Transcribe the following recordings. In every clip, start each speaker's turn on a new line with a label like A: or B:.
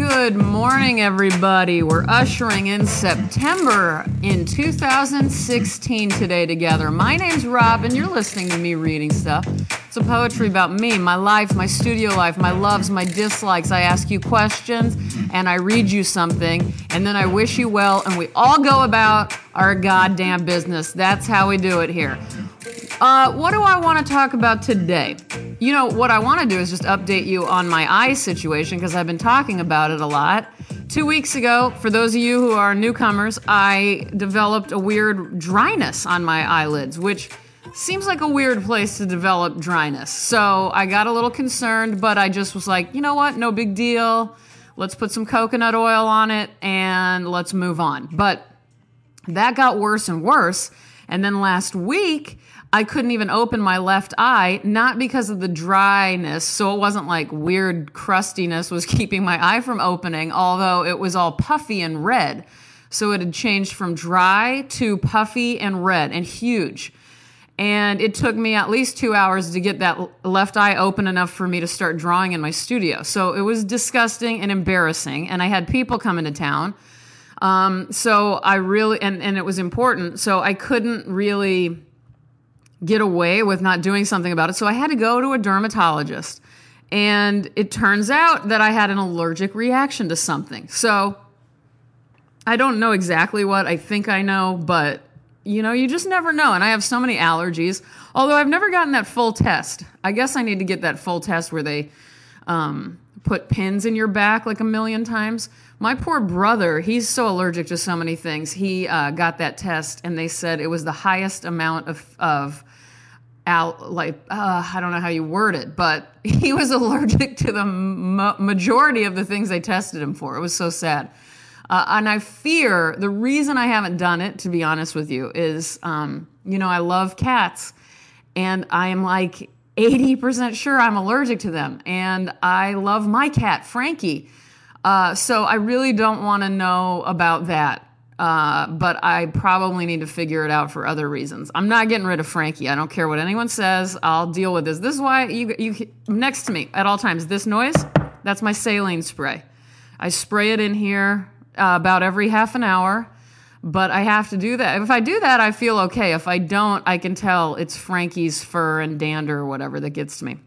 A: Good morning, everybody. We're ushering in September in 2016 today together. My name's Rob, and you're listening to me reading stuff. It's a poetry about me, my life, my studio life, my loves, my dislikes. I ask you questions, and I read you something, and then I wish you well, and we all go about our goddamn business. That's how we do it here. Uh, what do I want to talk about today? You know, what I want to do is just update you on my eye situation because I've been talking about it a lot. Two weeks ago, for those of you who are newcomers, I developed a weird dryness on my eyelids, which seems like a weird place to develop dryness. So I got a little concerned, but I just was like, you know what? No big deal. Let's put some coconut oil on it and let's move on. But that got worse and worse. And then last week, I couldn't even open my left eye, not because of the dryness. So it wasn't like weird crustiness was keeping my eye from opening, although it was all puffy and red. So it had changed from dry to puffy and red and huge. And it took me at least two hours to get that left eye open enough for me to start drawing in my studio. So it was disgusting and embarrassing. And I had people come into town. Um, so I really, and, and it was important. So I couldn't really get away with not doing something about it. So I had to go to a dermatologist. And it turns out that I had an allergic reaction to something. So I don't know exactly what. I think I know, but you know, you just never know. And I have so many allergies. Although I've never gotten that full test. I guess I need to get that full test where they um, put pins in your back like a million times. My poor brother, he's so allergic to so many things. He uh, got that test, and they said it was the highest amount of, of out like uh, I don't know how you word it, but he was allergic to the ma- majority of the things they tested him for. It was so sad, uh, and I fear the reason I haven't done it, to be honest with you, is um, you know I love cats, and I am like eighty percent sure I'm allergic to them, and I love my cat Frankie, uh, so I really don't want to know about that. Uh, but I probably need to figure it out for other reasons. I'm not getting rid of Frankie. I don't care what anyone says. I'll deal with this. This is why you you next to me at all times. This noise, that's my saline spray. I spray it in here uh, about every half an hour, but I have to do that. If I do that, I feel okay. If I don't, I can tell it's Frankie's fur and dander or whatever that gets to me.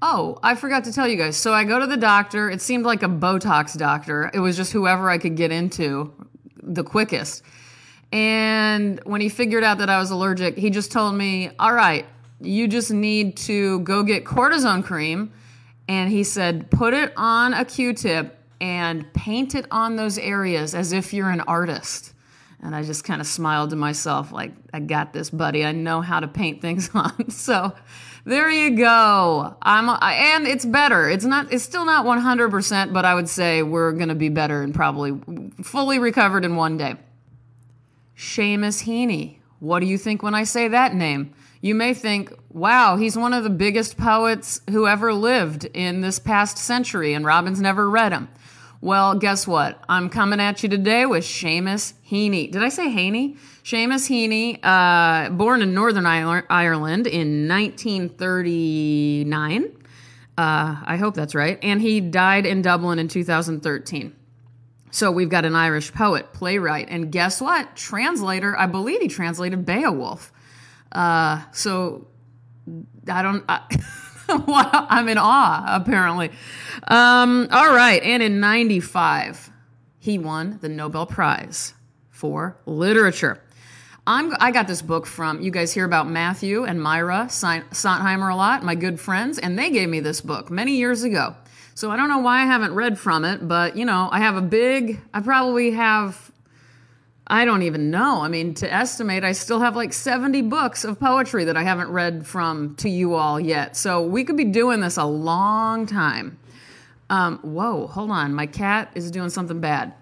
A: Oh, I forgot to tell you guys. So I go to the doctor. It seemed like a Botox doctor. It was just whoever I could get into the quickest. And when he figured out that I was allergic, he just told me, All right, you just need to go get cortisone cream. And he said, Put it on a Q tip and paint it on those areas as if you're an artist. And I just kind of smiled to myself, like, I got this, buddy. I know how to paint things on. so there you go. I'm, and it's better. It's not, it's still not 100%, but I would say we're going to be better and probably fully recovered in one day. Seamus Heaney. What do you think when I say that name? You may think, wow, he's one of the biggest poets who ever lived in this past century, and Robyn's never read him. Well, guess what? I'm coming at you today with Seamus Heaney. Did I say Haney? Seamus Heaney, uh, born in Northern Ireland in 1939. Uh, I hope that's right. And he died in Dublin in 2013. So we've got an Irish poet, playwright, and guess what? Translator. I believe he translated Beowulf. Uh, so I don't. I, I'm in awe, apparently. Um, all right. And in 95, he won the Nobel Prize for Literature. I'm, I got this book from, you guys hear about Matthew and Myra Sontheimer a lot, my good friends, and they gave me this book many years ago. So I don't know why I haven't read from it, but you know, I have a big, I probably have I don't even know. I mean, to estimate, I still have like 70 books of poetry that I haven't read from to you all yet. So we could be doing this a long time. Um, whoa, hold on. My cat is doing something bad.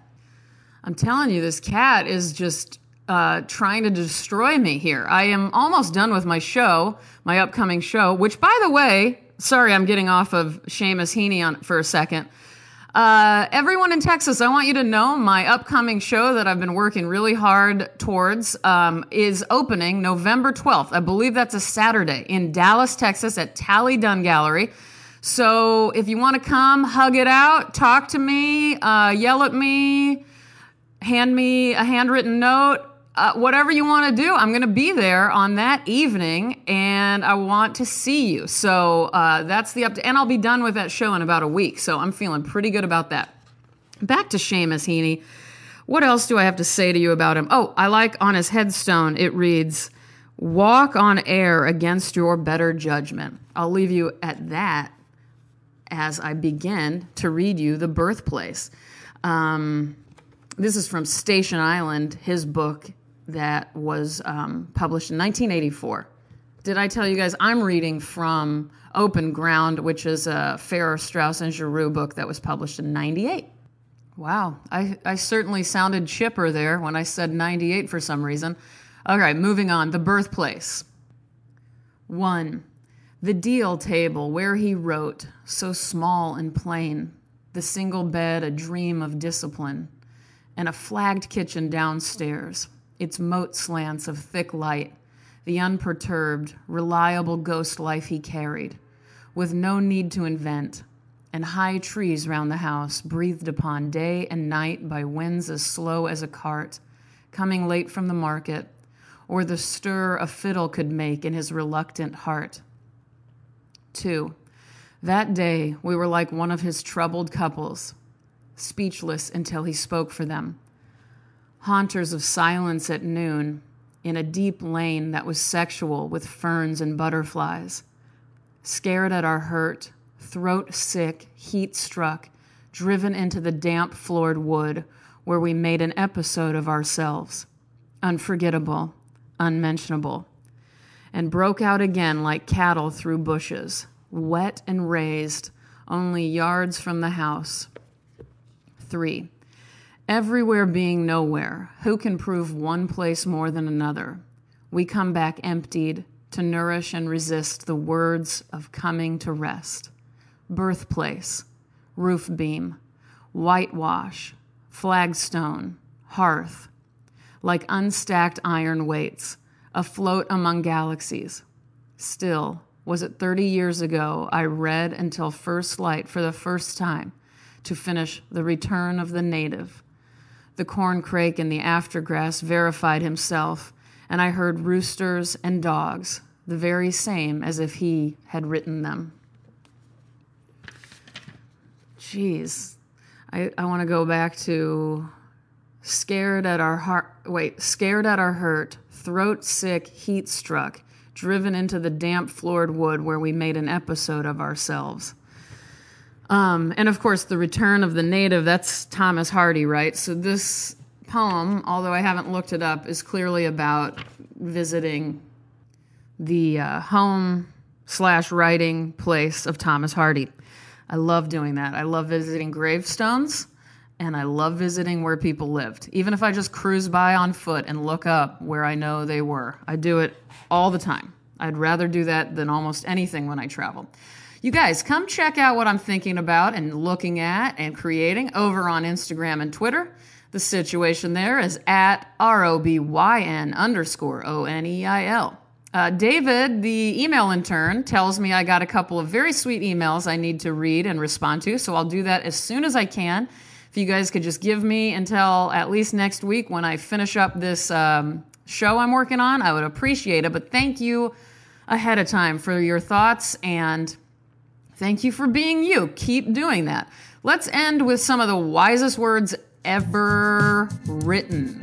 A: I'm telling you, this cat is just uh, trying to destroy me here. I am almost done with my show, my upcoming show, which, by the way, sorry, I'm getting off of Seamus Heaney on, for a second. Uh, everyone in Texas, I want you to know my upcoming show that I've been working really hard towards um, is opening November 12th. I believe that's a Saturday in Dallas, Texas at Talley Dunn Gallery. So if you want to come, hug it out, talk to me, uh, yell at me, hand me a handwritten note, uh, whatever you want to do, I'm going to be there on that evening and I want to see you. So uh, that's the up to, and I'll be done with that show in about a week. So I'm feeling pretty good about that. Back to Seamus Heaney. What else do I have to say to you about him? Oh, I like on his headstone, it reads, Walk on air against your better judgment. I'll leave you at that as I begin to read you The Birthplace. Um, this is from Station Island, his book that was um, published in 1984. Did I tell you guys I'm reading from Open Ground, which is a Farrar, Straus, and Giroux book that was published in 98? Wow, I, I certainly sounded chipper there when I said 98 for some reason. All right, moving on. The birthplace. One, the deal table where he wrote, so small and plain, the single bed a dream of discipline, and a flagged kitchen downstairs, its mote slants of thick light, the unperturbed, reliable ghost life he carried, with no need to invent, and high trees round the house, breathed upon day and night by winds as slow as a cart, coming late from the market, or the stir a fiddle could make in his reluctant heart. Two, that day we were like one of his troubled couples, speechless until he spoke for them. Haunters of silence at noon, in a deep lane that was sexual with ferns and butterflies. Scared at our hurt, throat sick, heat struck, driven into the damp floored wood where we made an episode of ourselves. Unforgettable, unmentionable. And broke out again like cattle through bushes, wet and raised, only yards from the house. Three. Everywhere being nowhere, who can prove one place more than another? We come back emptied to nourish and resist the words of coming to rest. Birthplace, roof beam, whitewash, flagstone, hearth, like unstacked iron weights, afloat among galaxies. Still, was it 30 years ago I read until first light for the first time to finish The Return of the Native? The corncrake in the aftergrass verified himself, and I heard roosters and dogs, the very same as if he had written them. Jeez, I, I want to go back to scared at our heart. Wait, scared at our hurt, throat sick, heat struck, driven into the damp floored wood where we made an episode of ourselves. Um, and of course, the return of the native, that's Thomas Hardy, right? So this poem, although I haven't looked it up, is clearly about visiting the uh, home slash writing place of Thomas Hardy. I love doing that. I love visiting gravestones and I love visiting where people lived. Even if I just cruise by on foot and look up where I know they were, I do it all the time. I'd rather do that than almost anything when I travel. You guys, come check out what I'm thinking about and looking at and creating over on Instagram and Twitter. The situation there is at R O B Y N underscore O N E I L. Uh, David, the email intern, tells me I got a couple of very sweet emails I need to read and respond to, so I'll do that as soon as I can. If you guys could just give me until at least next week when I finish up this um, show I'm working on, I would appreciate it. But thank you ahead of time for your thoughts and thank you for being you. Keep doing that. Let's end with some of the wisest words ever written.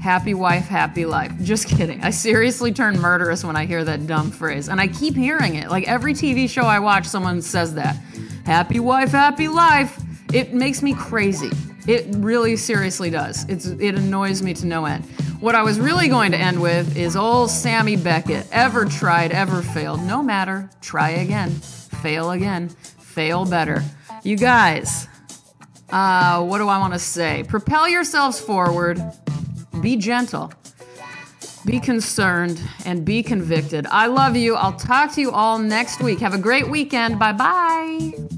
A: Happy wife, happy life. Just kidding. I seriously turn murderous when I hear that dumb phrase. And I keep hearing it. Like every TV show I watch, someone says that. Happy wife, happy life. It makes me crazy. It really seriously does. It's, it annoys me to no end. What I was really going to end with is old Sammy Beckett. Ever tried, ever failed. No matter. Try again. Fail again. Fail better. You guys, uh, what do I want to say? Propel yourselves forward. Be gentle. Be concerned and be convicted. I love you. I'll talk to you all next week. Have a great weekend. Bye bye.